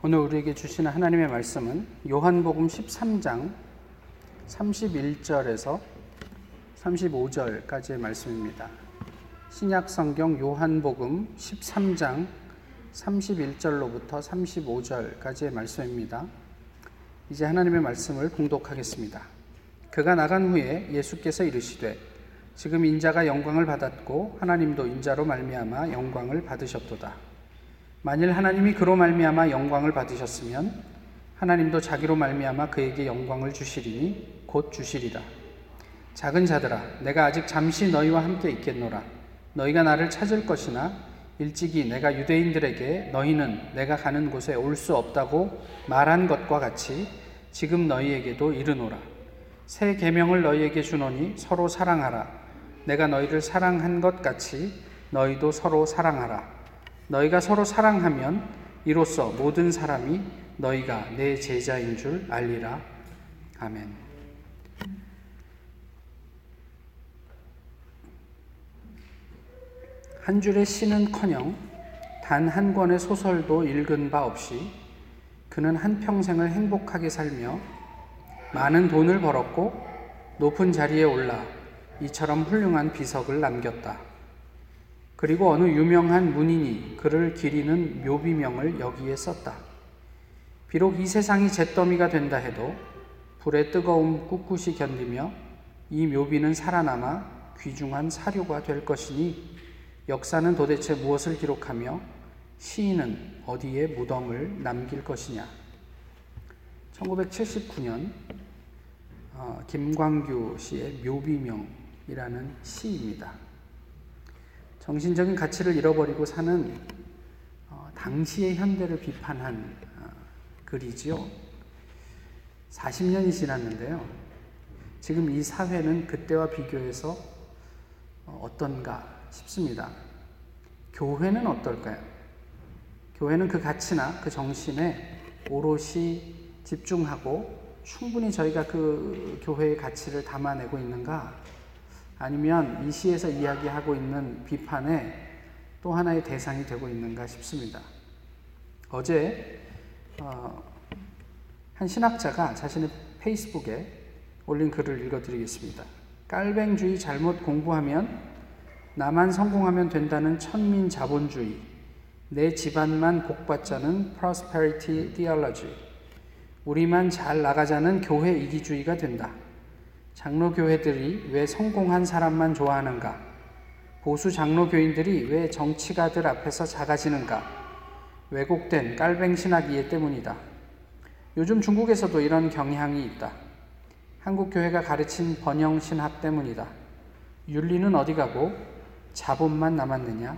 오늘 우리에게 주시는 하나님의 말씀은 요한복음 13장 31절에서 35절까지의 말씀입니다. 신약 성경 요한복음 13장 31절로부터 35절까지의 말씀입니다. 이제 하나님의 말씀을 봉독하겠습니다. 그가 나간 후에 예수께서 이르시되 지금 인자가 영광을 받았고 하나님도 인자로 말미암아 영광을 받으셨도다. 만일 하나님이 그로 말미암아 영광을 받으셨으면 하나님도 자기로 말미암아 그에게 영광을 주시리니 곧 주시리라. 작은 자들아 내가 아직 잠시 너희와 함께 있겠노라. 너희가 나를 찾을 것이나 일찍이 내가 유대인들에게 너희는 내가 가는 곳에 올 수 없다고 말한 것과 같이 지금 너희에게도 이르노라. 새 계명을 너희에게 주노니 서로 사랑하라. 내가 너희를 사랑한 것 같이 너희도 서로 사랑하라. 너희가 서로 사랑하면 이로써 모든 사람이 너희가 내 제자인 줄 알리라. 아멘. 한 줄의 시는커녕 단 한 권의 소설도 읽은 바 없이 그는 한 평생을 행복하게 살며 많은 돈을 벌었고 높은 자리에 올라 이처럼 훌륭한 비석을 남겼다. 그리고 어느 유명한 문인이 그를 기리는 묘비명을 여기에 썼다. 비록 이 세상이 잿더미가 된다 해도 불의 뜨거움 꿋꿋이 견디며 이 묘비는 살아남아 귀중한 사료가 될 것이니 역사는 도대체 무엇을 기록하며 시인은 어디에 무덤을 남길 것이냐. 1979년 어, 김광규 씨의 묘비명이라는 시입니다. 정신적인 가치를 잃어버리고 사는 어, 당시의 현대를 비판한 어, 글이지요. 40년이 지났는데요. 지금 이 사회는 그때와 비교해서 어, 어떤가 싶습니다. 교회는 어떨까요? 교회는 그 가치나 그 정신에 오롯이 집중하고 충분히 저희가 그 교회의 가치를 담아내고 있는가 아니면 이 시에서 이야기하고 있는 비판의 또 하나의 대상이 되고 있는가 싶습니다. 어제 어, 한 신학자가 자신의 페이스북에 올린 글을 읽어드리겠습니다. 깔뱅주의 잘못 공부하면 나만 성공하면 된다는 천민 자본주의, 내 집안만 복받자는 prosperity theology, 우리만 잘 나가자는 교회 이기주의가 된다. 장로교회들이 왜 성공한 사람만 좋아하는가? 보수 장로교인들이 왜 정치가들 앞에서 작아지는가? 왜곡된 깔뱅 신학 이해 때문이다. 요즘 중국에서도 이런 경향이 있다. 한국 교회가 가르친 번영 신학 때문이다. 윤리는 어디 가고 자본만 남았느냐?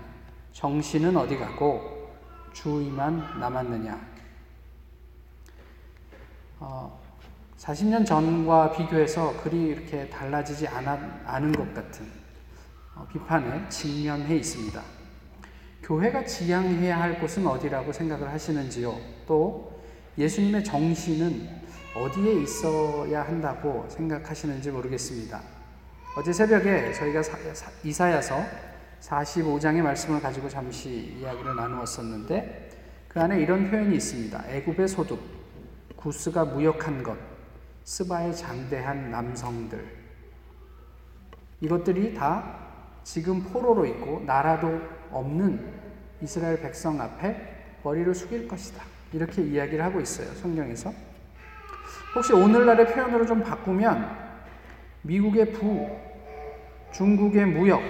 정신은 어디 가고 주의만 남았느냐? 어, 40년 전과 비교해서 그리 이렇게 달라지지 않은 것 같은 어, 비판에 직면해 있습니다. 교회가 지향해야 할 곳은 어디라고 생각을 하시는지요? 또 예수님의 정신은 어디에 있어야 한다고 생각하시는지 모르겠습니다. 어제 새벽에 저희가 이사야서 45장의 말씀을 가지고 잠시 이야기를 나누었었는데 그 안에 이런 표현이 있습니다. 애굽의 소득, 구스가 무역한 것, 스바의 장대한 남성들. 이것들이 다 지금 포로로 있고 나라도 없는 이스라엘 백성 앞에 머리를 숙일 것이다. 이렇게 이야기를 하고 있어요. 성경에서. 혹시 오늘날의 표현으로 좀 바꾸면 미국의 부, 중국의 무역,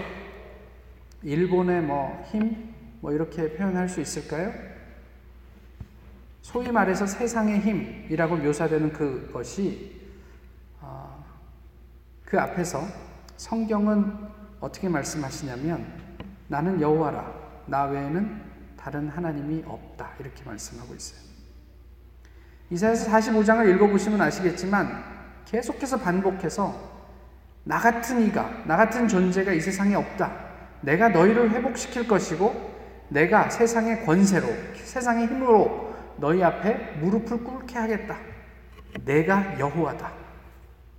일본의 뭐 힘, 뭐 이렇게 표현할 수 있을까요? 소위 말해서 세상의 힘이라고 묘사되는 그것이 어, 그 앞에서 성경은 어떻게 말씀하시냐면 나는 여호와라 나 외에는 다른 하나님이 없다 이렇게 말씀하고 있어요. 이사야서 45장을 읽어보시면 아시겠지만 계속해서 반복해서 나 같은 이가 나 같은 존재가 이 세상에 없다. 내가 너희를 회복시킬 것이고 내가 세상의 권세로 세상의 힘으로 너희 앞에 무릎을 꿇게 하겠다. 내가 여호와다.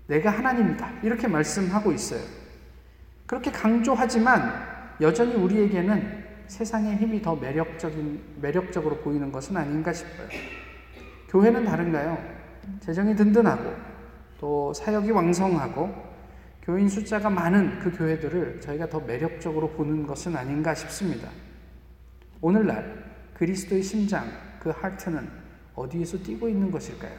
내가 하나님이다. 이렇게 말씀하고 있어요. 그렇게 강조하지만 여전히 우리에게는 세상의 힘이 더 매력적인 매력적으로 보이는 것은 아닌가 싶어요. 교회는 다른가요? 재정이 든든하고 또 사역이 왕성하고 교인 숫자가 많은 그 교회들을 저희가 더 매력적으로 보는 것은 아닌가 싶습니다. 오늘날 그리스도의 심장, 그 하트는 어디에서 뛰고 있는 것일까요?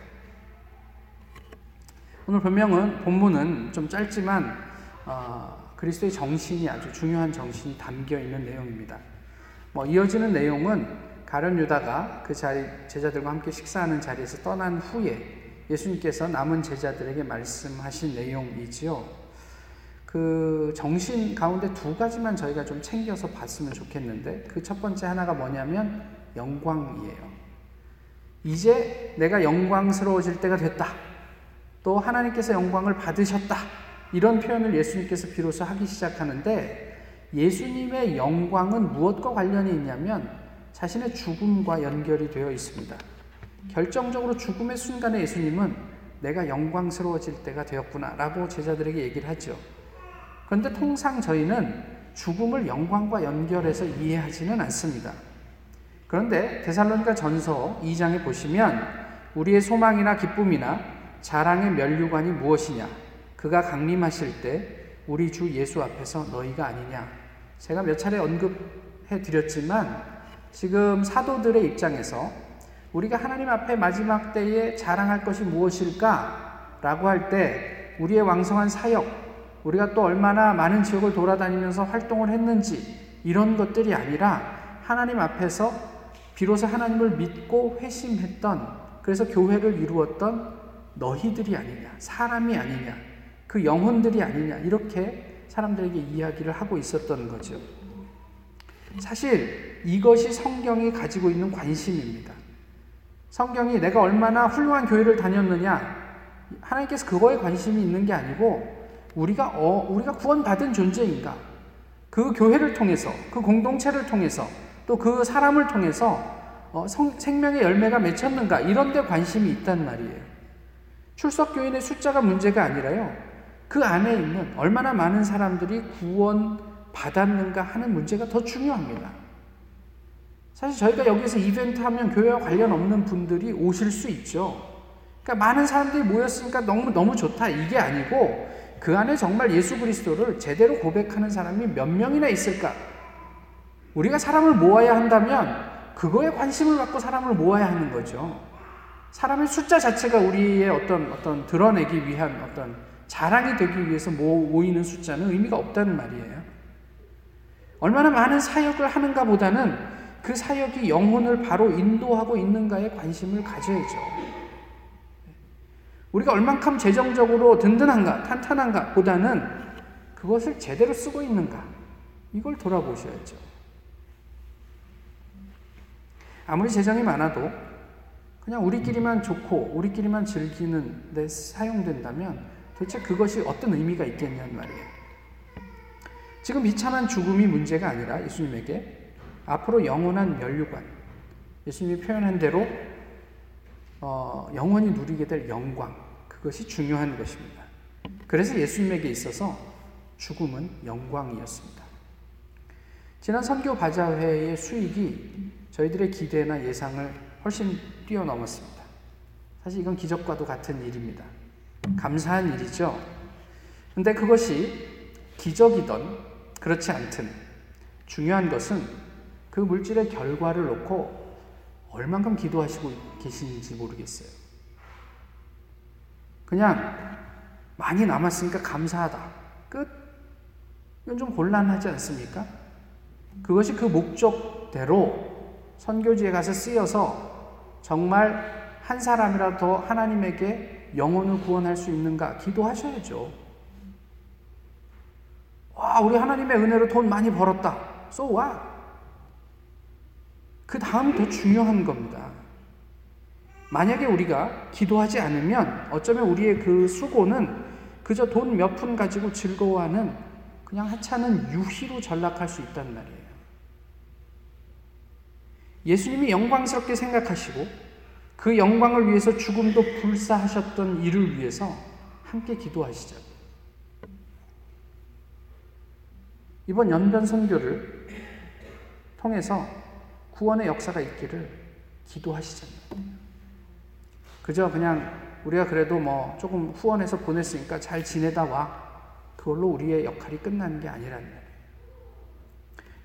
오늘 본명은 본문은 좀 짧지만 어, 그리스도의 정신이 아주 중요한 정신이 담겨 있는 내용입니다. 뭐 이어지는 내용은 가련 유다가 그 자리 제자들과 함께 식사하는 자리에서 떠난 후에 예수님께서 남은 제자들에게 말씀하신 내용이지요. 그 정신 가운데 두 가지만 저희가 좀 챙겨서 봤으면 좋겠는데 그 첫 번째 하나가 뭐냐면 영광이에요. 이제 내가 영광스러워질 때가 됐다. 또 하나님께서 영광을 받으셨다. 이런 표현을 예수님께서 비로소 하기 시작하는데 예수님의 영광은 무엇과 관련이 있냐면 자신의 죽음과 연결이 되어 있습니다. 결정적으로 죽음의 순간에 예수님은 내가 영광스러워질 때가 되었구나 라고 제자들에게 얘기를 하죠. 그런데 통상 저희는 죽음을 영광과 연결해서 이해하지는 않습니다. 그런데 데살로니가 전서 2장에 보시면 우리의 소망이나 기쁨이나 자랑의 면류관이 무엇이냐? 그가 강림하실 때 우리 주 예수 앞에서 너희가 아니냐? 제가 몇 차례 언급해 드렸지만 지금 사도들의 입장에서 우리가 하나님 앞에 마지막 때에 자랑할 것이 무엇일까? 라고 할 때 우리의 왕성한 사역, 우리가 또 얼마나 많은 지역을 돌아다니면서 활동을 했는지 이런 것들이 아니라 하나님 앞에서 비로소 하나님을 믿고 회심했던 그래서 교회를 이루었던 너희들이 아니냐, 사람이 아니냐, 그 영혼들이 아니냐, 이렇게 사람들에게 이야기를 하고 있었던 거죠. 사실 이것이 성경이 가지고 있는 관심입니다. 성경이 내가 얼마나 훌륭한 교회를 다녔느냐, 하나님께서 그거에 관심이 있는 게 아니고 우리가 어, 우리가 구원받은 존재인가? 그 교회를 통해서, 그 공동체를 통해서, 또 그 사람을 통해서 어, 성, 생명의 열매가 맺혔는가? 이런 데 관심이 있단 말이에요. 출석 교인의 숫자가 문제가 아니라요. 그 안에 있는 얼마나 많은 사람들이 구원 받았는가 하는 문제가 더 중요합니다. 사실 저희가 여기서 이벤트 하면 교회와 관련 없는 분들이 오실 수 있죠. 그러니까 많은 사람들이 모였으니까 너무 너무 좋다 이게 아니고 그 안에 정말 예수 그리스도를 제대로 고백하는 사람이 몇 명이나 있을까? 우리가 사람을 모아야 한다면 그거에 관심을 갖고 사람을 모아야 하는 거죠. 사람의 숫자 자체가 우리의 어떤 어떤 드러내기 위한 어떤 자랑이 되기 위해서 모이는 숫자는 의미가 없다는 말이에요. 얼마나 많은 사역을 하는가 보다는 그 사역이 영혼을 바로 인도하고 있는가에 관심을 가져야죠. 우리가 얼만큼 재정적으로 든든한가, 탄탄한가 보다는 그것을 제대로 쓰고 있는가, 이걸 돌아보셔야죠. 아무리 재정이 많아도 그냥 우리끼리만 좋고 우리끼리만 즐기는 데 사용된다면 도대체 그것이 어떤 의미가 있겠냐는 말이에요. 지금 비참한 죽음이 문제가 아니라 예수님에게 앞으로 영원한 면류관, 예수님이 표현한 대로 어, 영원히 누리게 될 영광, 그것이 중요한 것입니다. 그래서 예수님에게 있어서 죽음은 영광이었습니다. 지난 선교 바자회의 수익이 저희들의 기대나 예상을 훨씬 뛰어넘었습니다. 사실 이건 기적과도 같은 일입니다. 감사한 일이죠. 근데 그것이 기적이던 그렇지 않든 중요한 것은 그 물질의 결과를 놓고 얼만큼 기도하시고 계시는지 모르겠어요. 그냥 많이 남았으니까 감사하다. 끝. 이건 좀 곤란하지 않습니까? 그것이 그 목적대로 선교지에 가서 쓰여서 정말 한 사람이라도 더 하나님에게 영혼을 구원할 수 있는가 기도하셔야죠. 와, 우리 하나님의 은혜로 돈 많이 벌었다. So what? 그 다음이 더 중요한 겁니다. 만약에 우리가 기도하지 않으면 어쩌면 우리의 그 수고는 그저 돈 몇 푼 가지고 즐거워하는 그냥 하찮은 유희로 전락할 수 있단 말이에요. 예수님이 영광스럽게 생각하시고 그 영광을 위해서 죽음도 불사하셨던 이를 위해서 함께 기도하시자 이번 연변 선교를 통해서 구원의 역사가 있기를 기도하시잖아요. 그저 그냥 우리가 그래도 뭐 조금 후원해서 보냈으니까 잘 지내다 와. 그걸로 우리의 역할이 끝나는 게 아니라는 거예요.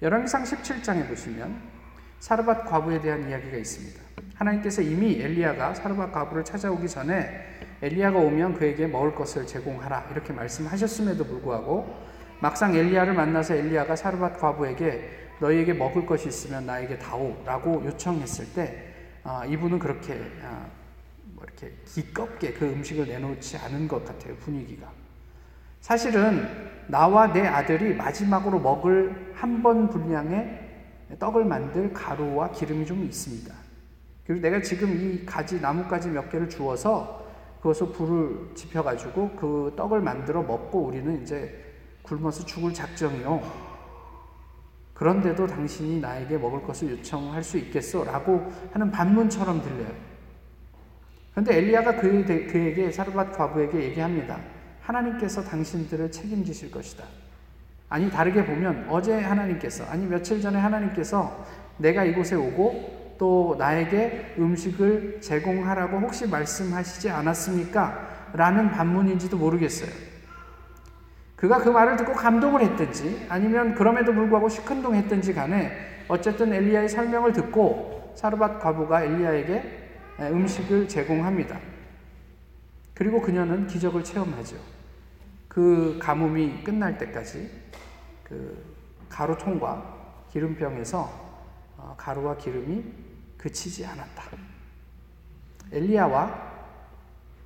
열왕기상 17장에 보시면 사르밧 과부에 대한 이야기가 있습니다. 하나님께서 이미 엘리야가 사르밧 과부를 찾아오기 전에 엘리야가 오면 그에게 먹을 것을 제공하라 이렇게 말씀하셨음에도 불구하고 막상 엘리야를 만나서 엘리야가 사르밧 과부에게 너희에게 먹을 것이 있으면 나에게 다오라고 요청했을 때 아, 이분은 그렇게 아, 뭐 이렇게 기껍게 그 음식을 내놓지 않은 것 같아요 분위기가 사실은 나와 내 아들이 마지막으로 먹을 한 번 분량의 떡을 만들 가루와 기름이 좀 있습니다. 그리고 내가 지금 이 가지 나뭇가지 몇 개를 주어서 그것을 불을 지펴가지고 그 떡을 만들어 먹고 우리는 이제 굶어서 죽을 작정이요. 그런데도 당신이 나에게 먹을 것을 요청할 수 있겠소? 라고 하는 반문처럼 들려요. 그런데 엘리야가 그에게 사르밧 과부에게 얘기합니다. 하나님께서 당신들을 책임지실 것이다. 아니 다르게 보면 어제 하나님께서 아니 며칠 전에 하나님께서 내가 이곳에 오고 또 나에게 음식을 제공하라고 혹시 말씀하시지 않았습니까? 라는 반문인지도 모르겠어요. 그가 그 말을 듣고 감동을 했든지 아니면 그럼에도 불구하고 시큰둥했든지 간에 어쨌든 엘리야의 설명을 듣고 사르밧 과부가 엘리야에게 음식을 제공합니다. 그리고 그녀는 기적을 체험하죠. 그 가뭄이 끝날 때까지 그 가루통과 기름병에서 어, 가루와 기름이 그치지 않았다. 엘리야와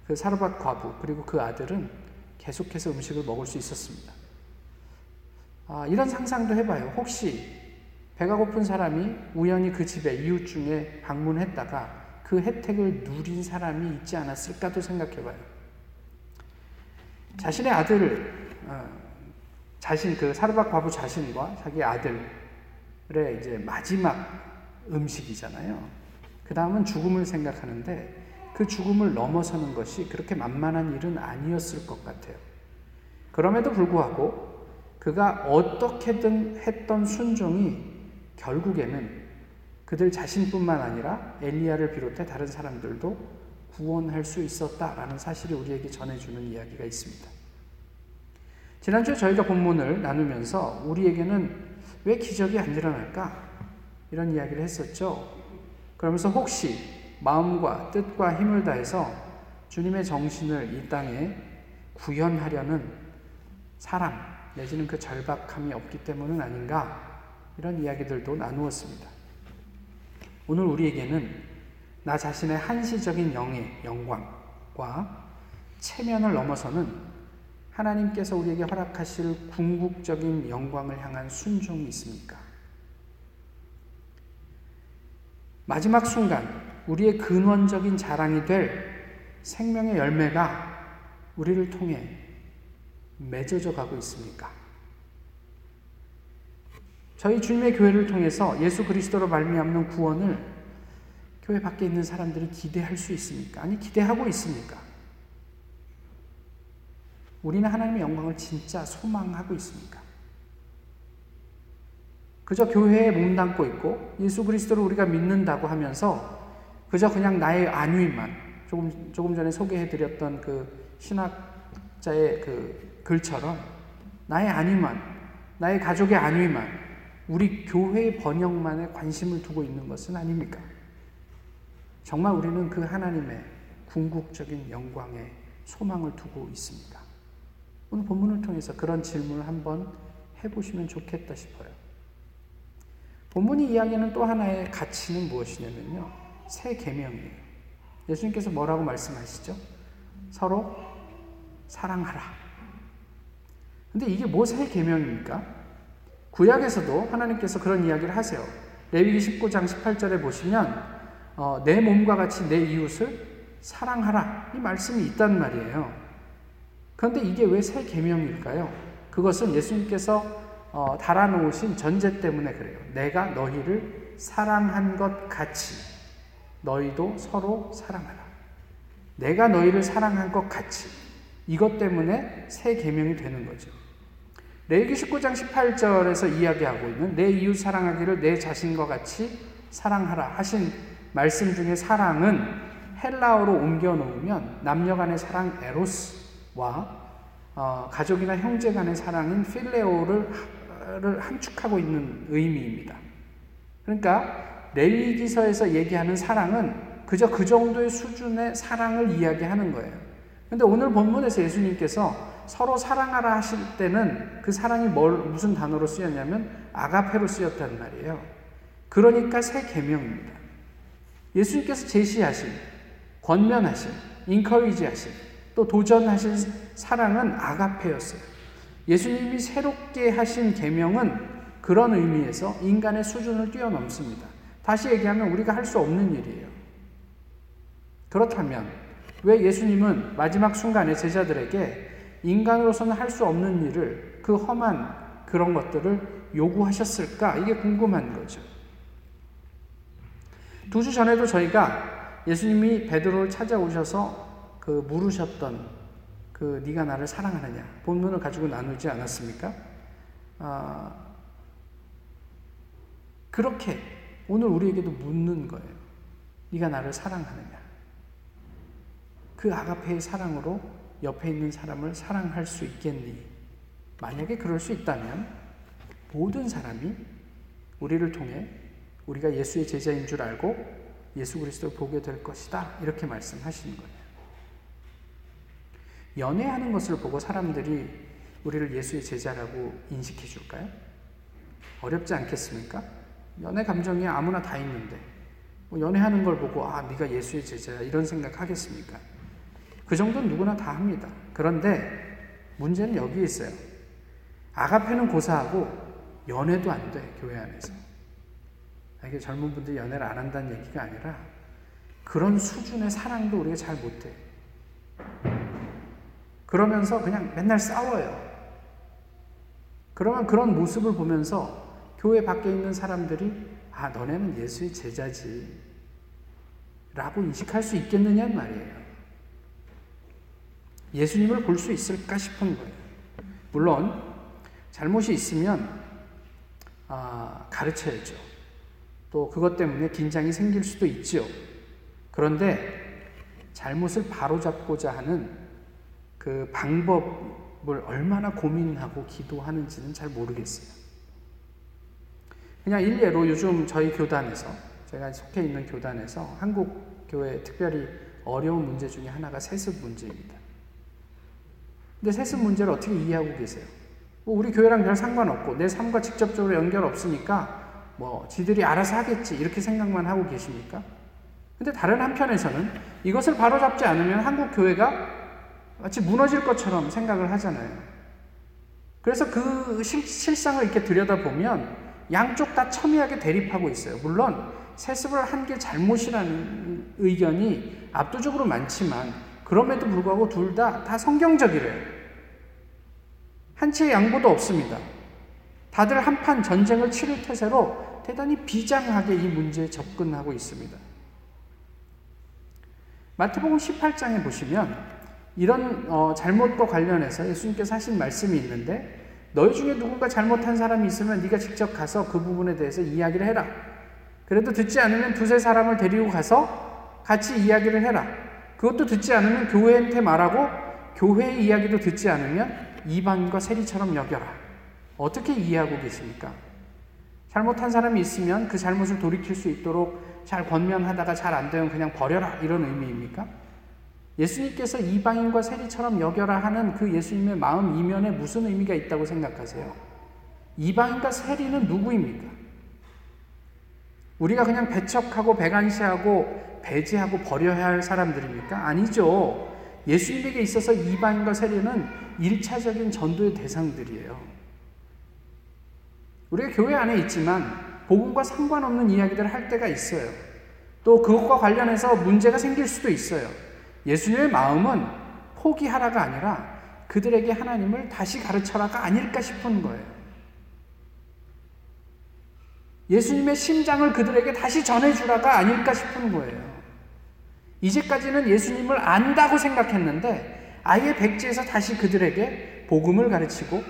그 사르밧 과부 그리고 그 아들은 계속해서 음식을 먹을 수 있었습니다. 아, 이런 상상도 해봐요. 혹시 배가 고픈 사람이 우연히 그 집에 이웃 중에 방문했다가 그 혜택을 누린 사람이 있지 않았을까도 생각해봐요. 자신의 아들, 어, 자신 그 사르밧 과부 자신과 자기 아들의 이제 마지막 음식이잖아요. 그 다음은 죽음을 생각하는데 그 죽음을 넘어서는 것이 그렇게 만만한 일은 아니었을 것 같아요. 그럼에도 불구하고 그가 어떻게든 했던 순종이 결국에는 그들 자신뿐만 아니라 엘리야를 비롯해 다른 사람들도 구원할 수 있었다라는 사실이 우리에게 전해주는 이야기가 있습니다. 지난주에 저희가 본문을 나누면서 우리에게는 왜 기적이 안 일어날까? 이런 이야기를 했었죠. 그러면서 혹시 마음과 뜻과 힘을 다해서 주님의 정신을 이 땅에 구현하려는 사람 내지는 그 절박함이 없기 때문은 아닌가 이런 이야기들도 나누었습니다. 오늘 우리에게는 나 자신의 한시적인 영의 영광과 체면을 넘어서는 하나님께서 우리에게 허락하실 궁극적인 영광을 향한 순종이 있습니까? 마지막 순간 우리의 근원적인 자랑이 될 생명의 열매가 우리를 통해 맺어져 가고 있습니까? 저희 주님의 교회를 통해서 예수 그리스도로 말미암는 구원을 교회 밖에 있는 사람들이 기대할 수 있습니까? 아니 기대하고 있습니까? 우리는 하나님의 영광을 진짜 소망하고 있습니까? 그저 교회에 몸담고 있고 예수 그리스도를 우리가 믿는다고 하면서 그저 그냥 나의 안위만 조금 조금 전에 소개해 드렸던 그 신학자의 그 글처럼 나의 안위만 나의 가족의 안위만 우리 교회의 번영만에 관심을 두고 있는 것은 아닙니까? 정말 우리는 그 하나님의 궁극적인 영광에 소망을 두고 있습니다. 오늘 본문을 통해서 그런 질문을 한번 해보시면 좋겠다 싶어요. 본문이 이야기하는 또 하나의 가치는 무엇이냐면요. 새 계명이에요. 예수님께서 뭐라고 말씀하시죠? 서로 사랑하라. 근데 이게 뭐새 계명입니까? 구약에서도 하나님께서 그런 이야기를 하세요. 레위기 19장 18절에 보시면 어, 내 몸과 같이 내 이웃을 사랑하라 이 말씀이 있단 말이에요. 그런데 이게 왜 새 계명일까요? 그것은 예수님께서 어, 달아놓으신 전제 때문에 그래요. 내가 너희를 사랑한 것 같이 너희도 서로 사랑하라. 내가 너희를 사랑한 것 같이 이것 때문에 새 계명이 되는 거죠. 레위기 19장 18절에서 이야기하고 있는 내 이웃 사랑하기를 내 자신과 같이 사랑하라 하신 말씀 중에 사랑은 헬라어로 옮겨 놓으면 남녀 간의 사랑 에로스와 어, 가족이나 형제 간의 사랑인 필레오를 함축하고 있는 의미입니다. 그러니까 레위기서에서 얘기하는 사랑은 그저 그 정도의 수준의 사랑을 이야기하는 거예요. 근데 오늘 본문에서 예수님께서 서로 사랑하라 하실 때는 그 사랑이 뭘 무슨 단어로 쓰였냐면 아가페로 쓰였단 말이에요. 그러니까 새 계명입니다. 예수님께서 제시하신 권면하신 인커리지하신 또 도전하신 사랑은 아가페였어요. 예수님이 새롭게 하신 계명은 그런 의미에서 인간의 수준을 뛰어넘습니다. 다시 얘기하면 우리가 할 수 없는 일이에요. 그렇다면 왜 예수님은 마지막 순간에 제자들에게 인간으로서는 할 수 없는 일을 그 험한 그런 것들을 요구하셨을까? 이게 궁금한 거죠. 두 주 전에도 저희가 예수님이 베드로를 찾아오셔서 그 물으셨던 그 네가 나를 사랑하느냐 본문을 가지고 나누지 않았습니까? 아, 그렇게 오늘 우리에게도 묻는 거예요. 네가 나를 사랑하느냐? 그 아가페의 사랑으로 옆에 있는 사람을 사랑할 수 있겠니? 만약에 그럴 수 있다면 모든 사람이 우리를 통해 우리가 예수의 제자인 줄 알고 예수 그리스도를 보게 될 것이다. 이렇게 말씀하시는 거예요. 연애하는 것을 보고 사람들이 우리를 예수의 제자라고 인식해 줄까요? 어렵지 않겠습니까? 연애 감정이 아무나 다 있는데 뭐 연애하는 걸 보고 아 네가 예수의 제자야 이런 생각 하겠습니까? 그 정도는 누구나 다 합니다. 그런데 문제는 여기 있어요. 아가페는 고사하고 연애도 안 돼, 교회 안에서. 이게 젊은 분들이 연애를 안 한다는 얘기가 아니라 그런 수준의 사랑도 우리가 잘 못해. 그러면서 그냥 맨날 싸워요. 그러면 그런 모습을 보면서 교회 밖에 있는 사람들이 아, 너네는 예수의 제자지. 라고 인식할 수 있겠느냐는 말이에요. 예수님을 볼 수 있을까 싶은 거예요. 물론 잘못이 있으면 아, 가르쳐야죠. 또 그것 때문에 긴장이 생길 수도 있지요. 그런데 잘못을 바로잡고자 하는 그 방법을 얼마나 고민하고 기도하는지는 잘 모르겠어요. 그냥 일례로 요즘 저희 교단에서 제가 속해 있는 교단에서 한국 교회 특별히 어려운 문제 중에 하나가 세습 문제입니다. 근데 세습 문제를 어떻게 이해하고 계세요? 뭐 우리 교회랑 별 상관없고 내 삶과 직접적으로 연결 없으니까 뭐 지들이 알아서 하겠지 이렇게 생각만 하고 계십니까? 근데 다른 한편에서는 이것을 바로잡지 않으면 한국 교회가 마치 무너질 것처럼 생각을 하잖아요. 그래서 그 실상을 이렇게 들여다보면 양쪽 다 첨예하게 대립하고 있어요. 물론 세습을 한 게 잘못이라는 의견이 압도적으로 많지만 그럼에도 불구하고 둘 다 다 성경적이래요. 한치의 양보도 없습니다. 다들 한판 전쟁을 치를 태세로 대단히 비장하게 이 문제에 접근하고 있습니다. 마태복음 18장에 보시면 이런 어, 잘못과 관련해서 예수님께서 하신 말씀이 있는데 너희 중에 누군가 잘못한 사람이 있으면 네가 직접 가서 그 부분에 대해서 이야기를 해라. 그래도 듣지 않으면 두세 사람을 데리고 가서 같이 이야기를 해라. 그것도 듣지 않으면 교회한테 말하고 교회의 이야기도 듣지 않으면 이방인과 세리처럼 여겨라. 어떻게 이해하고 계십니까? 잘못한 사람이 있으면 그 잘못을 돌이킬 수 있도록 잘 권면하다가 잘 안 되면 그냥 버려라. 이런 의미입니까? 예수님께서 이방인과 세리처럼 여겨라 하는 그 예수님의 마음 이면에 무슨 의미가 있다고 생각하세요? 이방인과 세리는 누구입니까? 우리가 그냥 배척하고 배관시하고 배제하고 버려야 할 사람들입니까? 아니죠. 예수님에게 있어서 이방인과 세례는 1차적인 전도의 대상들이에요. 우리가 교회 안에 있지만 복음과 상관없는 이야기들을 할 때가 있어요. 또 그것과 관련해서 문제가 생길 수도 있어요. 예수님의 마음은 포기하라가 아니라 그들에게 하나님을 다시 가르쳐라가 아닐까 싶은 거예요. 예수님의 심장을 그들에게 다시 전해주라가 아닐까 싶은 거예요. 이제까지는 예수님을 안다고 생각했는데 아예 백지에서 다시 그들에게 복음을 가르치고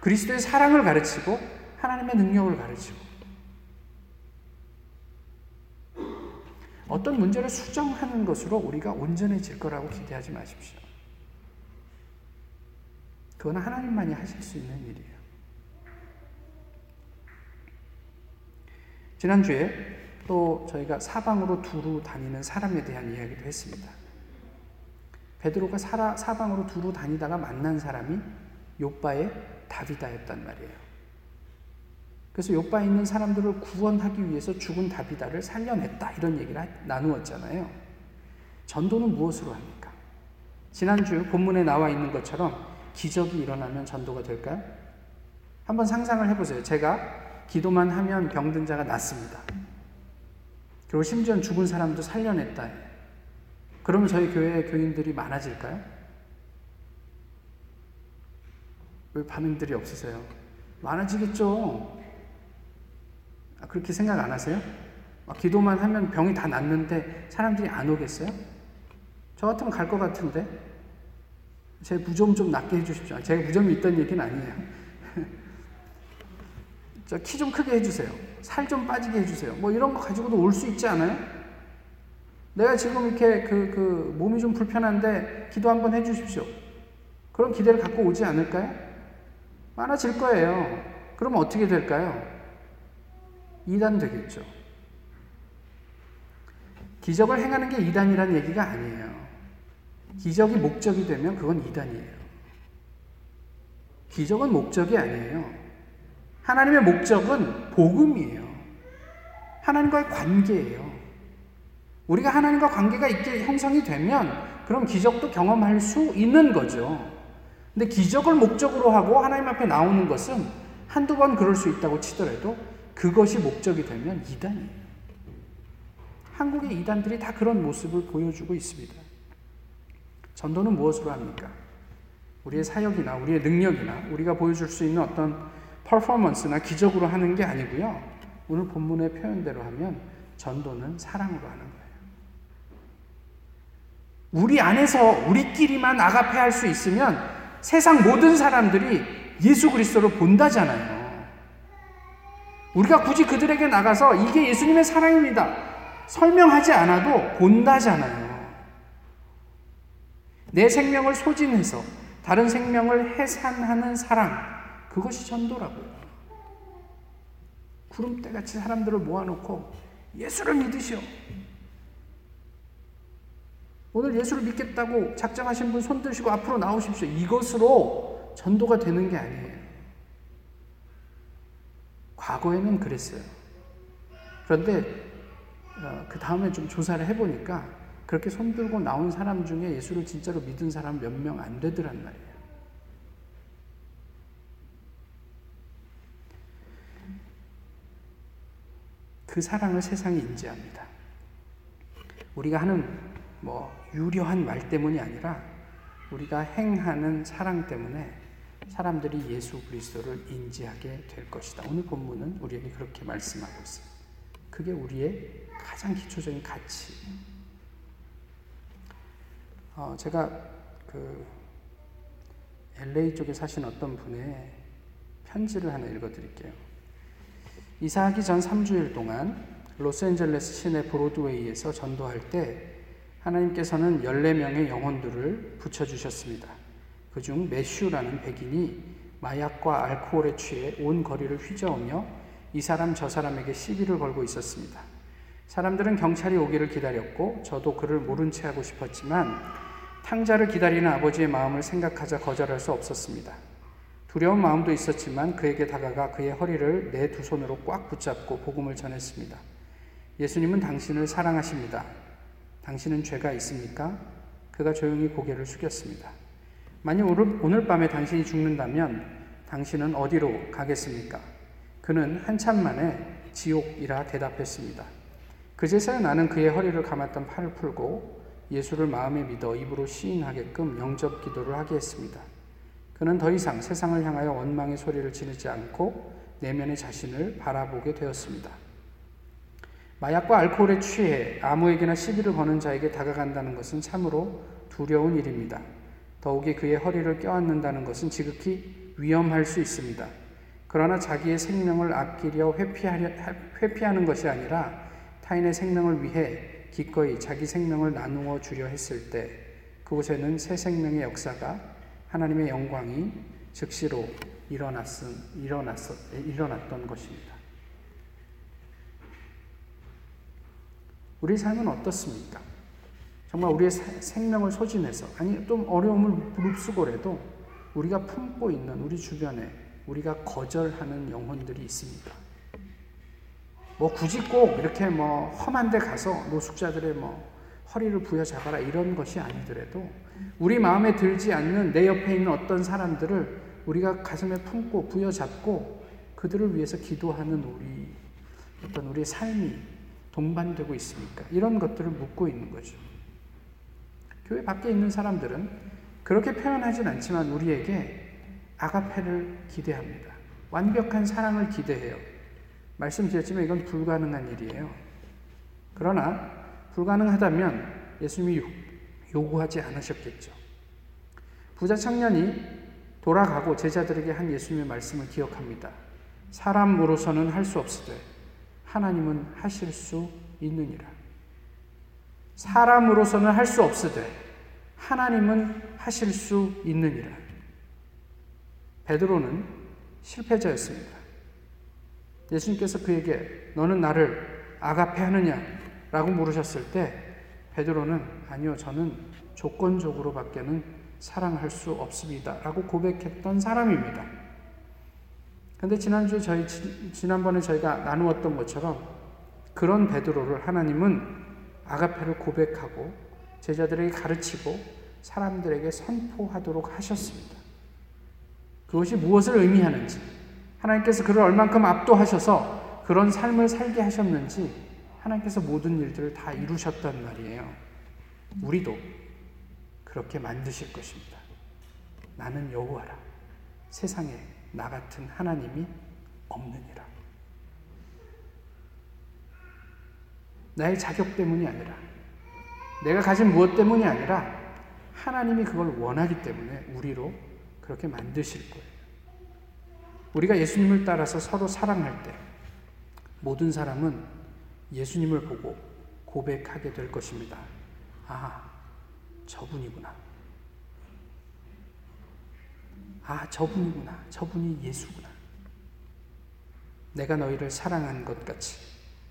그리스도의 사랑을 가르치고 하나님의 능력을 가르치고 어떤 문제를 수정하는 것으로 우리가 온전해질 거라고 기대하지 마십시오. 그건 하나님만이 하실 수 있는 일이에요. 지난주에 또 저희가 사방으로 두루 다니는 사람에 대한 이야기도 했습니다. 베드로가 사방으로 두루 다니다가 만난 사람이 요바의 다비다였단 말이에요. 그래서 요바에 있는 사람들을 구원하기 위해서 죽은 다비다를 살려냈다 이런 얘기를 나누었잖아요. 전도는 무엇으로 합니까? 지난주 본문에 나와 있는 것처럼 기적이 일어나면 전도가 될까요? 한번 상상을 해보세요. 제가 기도만 하면 병든 자가 낫습니다. 그리고 심지어 죽은 사람도 살려냈다. 그러면 저희 교회 교인들이 많아질까요? 왜 반응들이 없으세요? 많아지겠죠. 아, 그렇게 생각 안 하세요? 아, 기도만 하면 병이 다 낫는데 사람들이 안 오겠어요? 저 같으면 갈 것 같은데 제 부좀 좀 낫게 해주십시오. 제가 부점이 있던 얘기는 아니에요. 키좀 크게 해주세요. 살 좀 빠지게 해주세요. 뭐 이런 거 가지고도 올 수 있지 않아요? 내가 지금 이렇게 그, 그 몸이 좀 불편한데 기도 한번 해주십시오. 그런 기대를 갖고 오지 않을까요? 많아질 거예요. 그러면 어떻게 될까요? 이단 되겠죠. 기적을 행하는 게 이단이라는 얘기가 아니에요. 기적이 목적이 되면 그건 이단이에요. 기적은 목적이 아니에요. 하나님의 목적은 복음이에요. 하나님과의 관계예요. 우리가 하나님과 관계가 있게 형성이 되면 그럼 기적도 경험할 수 있는 거죠. 근데 기적을 목적으로 하고 하나님 앞에 나오는 것은 한두 번 그럴 수 있다고 치더라도 그것이 목적이 되면 이단이에요. 한국의 이단들이 다 그런 모습을 보여주고 있습니다. 전도는 무엇으로 합니까? 우리의 사역이나 우리의 능력이나 우리가 보여줄 수 있는 어떤 퍼포먼스나 기적으로 하는 게 아니고요. 오늘 본문의 표현대로 하면 전도는 사랑으로 하는 거예요. 우리 안에서 우리끼리만 아가페 할 수 있으면 세상 모든 사람들이 예수 그리스도를 본다잖아요. 우리가 굳이 그들에게 나가서 이게 예수님의 사랑입니다. 설명하지 않아도 본다잖아요. 내 생명을 소진해서 다른 생명을 해산하는 사랑. 그것이 전도라고요. 구름대같이 사람들을 모아놓고 예수를 믿으시오. 오늘 예수를 믿겠다고 작정하신 분 손드시고 앞으로 나오십시오. 이것으로 전도가 되는 게 아니에요. 과거에는 그랬어요. 그런데 어, 그 다음에 좀 조사를 해보니까 그렇게 손들고 나온 사람 중에 예수를 진짜로 믿은 사람 몇 명 안 되더란 말이에요. 그 사랑을 세상이 인지합니다. 우리가 하는 뭐 유려한 말 때문이 아니라 우리가 행하는 사랑 때문에 사람들이 예수 그리스도를 인지하게 될 것이다. 오늘 본문은 우리에게 그렇게 말씀하고 있어요. 그게 우리의 가장 기초적인 가치. 어, 제가 그 LA 쪽에 사신 어떤 분의 편지를 하나 읽어드릴게요. 이사하기 전 3주일 동안 로스앤젤레스 시내 브로드웨이에서 전도할 때 하나님께서는 14명의 영혼들을 붙여주셨습니다. 그중 매슈라는 백인이 마약과 알코올에 취해 온 거리를 휘저으며 이 사람 저 사람에게 시비를 걸고 있었습니다. 사람들은 경찰이 오기를 기다렸고 저도 그를 모른 채 하고 싶었지만 탕자를 기다리는 아버지의 마음을 생각하자 거절할 수 없었습니다. 두려운 마음도 있었지만 그에게 다가가 그의 허리를 내 두 손으로 꽉 붙잡고 복음을 전했습니다. 예수님은 당신을 사랑하십니다. 당신은 죄가 있습니까? 그가 조용히 고개를 숙였습니다. 오늘, 오늘 밤에 당신이 죽는다면 당신은 어디로 가겠습니까? 그는 한참 만에 지옥이라 대답했습니다. 그제서야 나는 그의 허리를 감았던 팔을 풀고 예수를 마음에 믿어 입으로 시인하게끔 영접 기도를 하게 했습니다. 그는 더 이상 세상을 향하여 원망의 소리를 지르지 않고 내면의 자신을 바라보게 되었습니다. 마약과 알코올에 취해 아무에게나 시비를 거는 자에게 다가간다는 것은 참으로 두려운 일입니다. 더욱이 그의 허리를 껴안는다는 것은 지극히 위험할 수 있습니다. 그러나 자기의 생명을 아끼려 회피하는 것이 아니라 타인의 생명을 위해 기꺼이 자기 생명을 나누어 주려 했을 때 그곳에는 새 생명의 역사가 하나님의 영광이 즉시로 일어났은, 일어났, 일어났던 것입니다. 우리 삶은 어떻습니까? 정말 우리의 생명을 소진해서, 아니, 좀 어려움을 무릅쓰고라도 우리가 품고 있는 우리 주변에 우리가 거절하는 영혼들이 있습니다. 뭐 굳이 꼭 이렇게 뭐 험한 데 가서 노숙자들의 뭐 허리를 부여잡아라 이런 것이 아니더라도 우리 마음에 들지 않는 내 옆에 있는 어떤 사람들을 우리가 가슴에 품고 부여잡고 그들을 위해서 기도하는 우리 어떤 우리의 삶이 동반되고 있습니까? 이런 것들을 묻고 있는 거죠. 교회 밖에 있는 사람들은 그렇게 표현하진 않지만 우리에게 아가페를 기대합니다. 완벽한 사랑을 기대해요. 말씀드렸지만 이건 불가능한 일이에요. 그러나 불가능하다면 예수님이 요구하지 않으셨겠죠. 부자 청년이 돌아가고 제자들에게 한 예수님의 말씀을 기억합니다. 사람으로서는 할 수 없으되 하나님은 하실 수 있느니라. 사람으로서는 할 수 없으되 하나님은 하실 수 있느니라. 베드로는 실패자였습니다. 예수님께서 그에게 너는 나를 아가페 하느냐? 라고 물으셨을 때 베드로는 아니요, 저는 조건적으로 밖에는 사랑할 수 없습니다. 라고 고백했던 사람입니다. 근데 지난주에 저희, 지난번에 저희가 나누었던 것처럼 그런 베드로를 하나님은 아가페를 고백하고 제자들에게 가르치고 사람들에게 선포하도록 하셨습니다. 그것이 무엇을 의미하는지, 하나님께서 그를 얼만큼 압도하셔서 그런 삶을 살게 하셨는지 하나님께서 모든 일들을 다 이루셨단 말이에요. 우리도 그렇게 만드실 것입니다. 나는 여호와라. 세상에 나 같은 하나님이 없느니라. 나의 자격 때문이 아니라 내가 가진 무엇 때문이 아니라 하나님이 그걸 원하기 때문에 우리로 그렇게 만드실 거예요. 우리가 예수님을 따라서 서로 사랑할 때 모든 사람은 예수님을 보고 고백하게 될 것입니다. 아, 저분이구나. 아, 저분이구나. 저분이 예수구나. 내가 너희를 사랑한 것 같이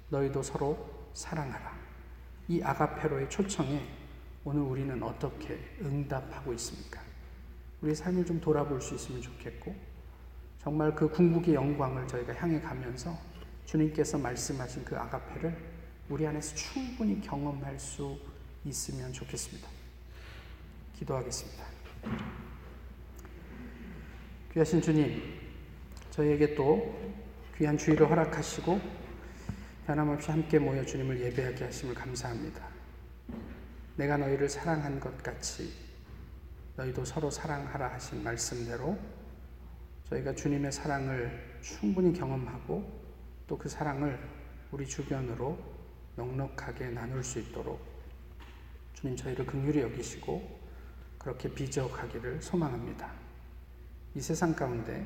너희도 서로 사랑하라. 이 아가페로의 초청에 오늘 우리는 어떻게 응답하고 있습니까? 우리 삶을 좀 돌아볼 수 있으면 좋겠고, 정말 그 궁극의 영광을 저희가 향해 가면서 주님께서 말씀하신 그 아가페를 우리 안에서 충분히 경험할 수 있으면 좋겠습니다. 기도하겠습니다. 귀하신 주님, 저희에게 또 귀한 주의를 허락하시고 변함없이 함께 모여 주님을 예배하게 하심을 감사합니다. 내가 너희를 사랑한 것 같이 너희도 서로 사랑하라 하신 말씀대로 저희가 주님의 사랑을 충분히 경험하고 또 그 사랑을 우리 주변으로 넉넉하게 나눌 수 있도록 주님 저희를 긍휼히 여기시고 그렇게 비적하기를 소망합니다. 이 세상 가운데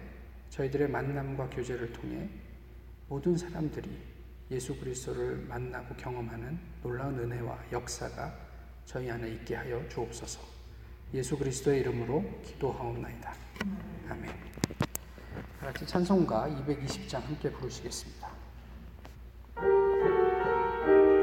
저희들의 만남과 교제를 통해 모든 사람들이 예수 그리스도를 만나고 경험하는 놀라운 은혜와 역사가 저희 안에 있게 하여 주옵소서. 예수 그리스도의 이름으로 기도하옵나이다. 아멘. 같이 찬송가 220장 함께 부르시겠습니다.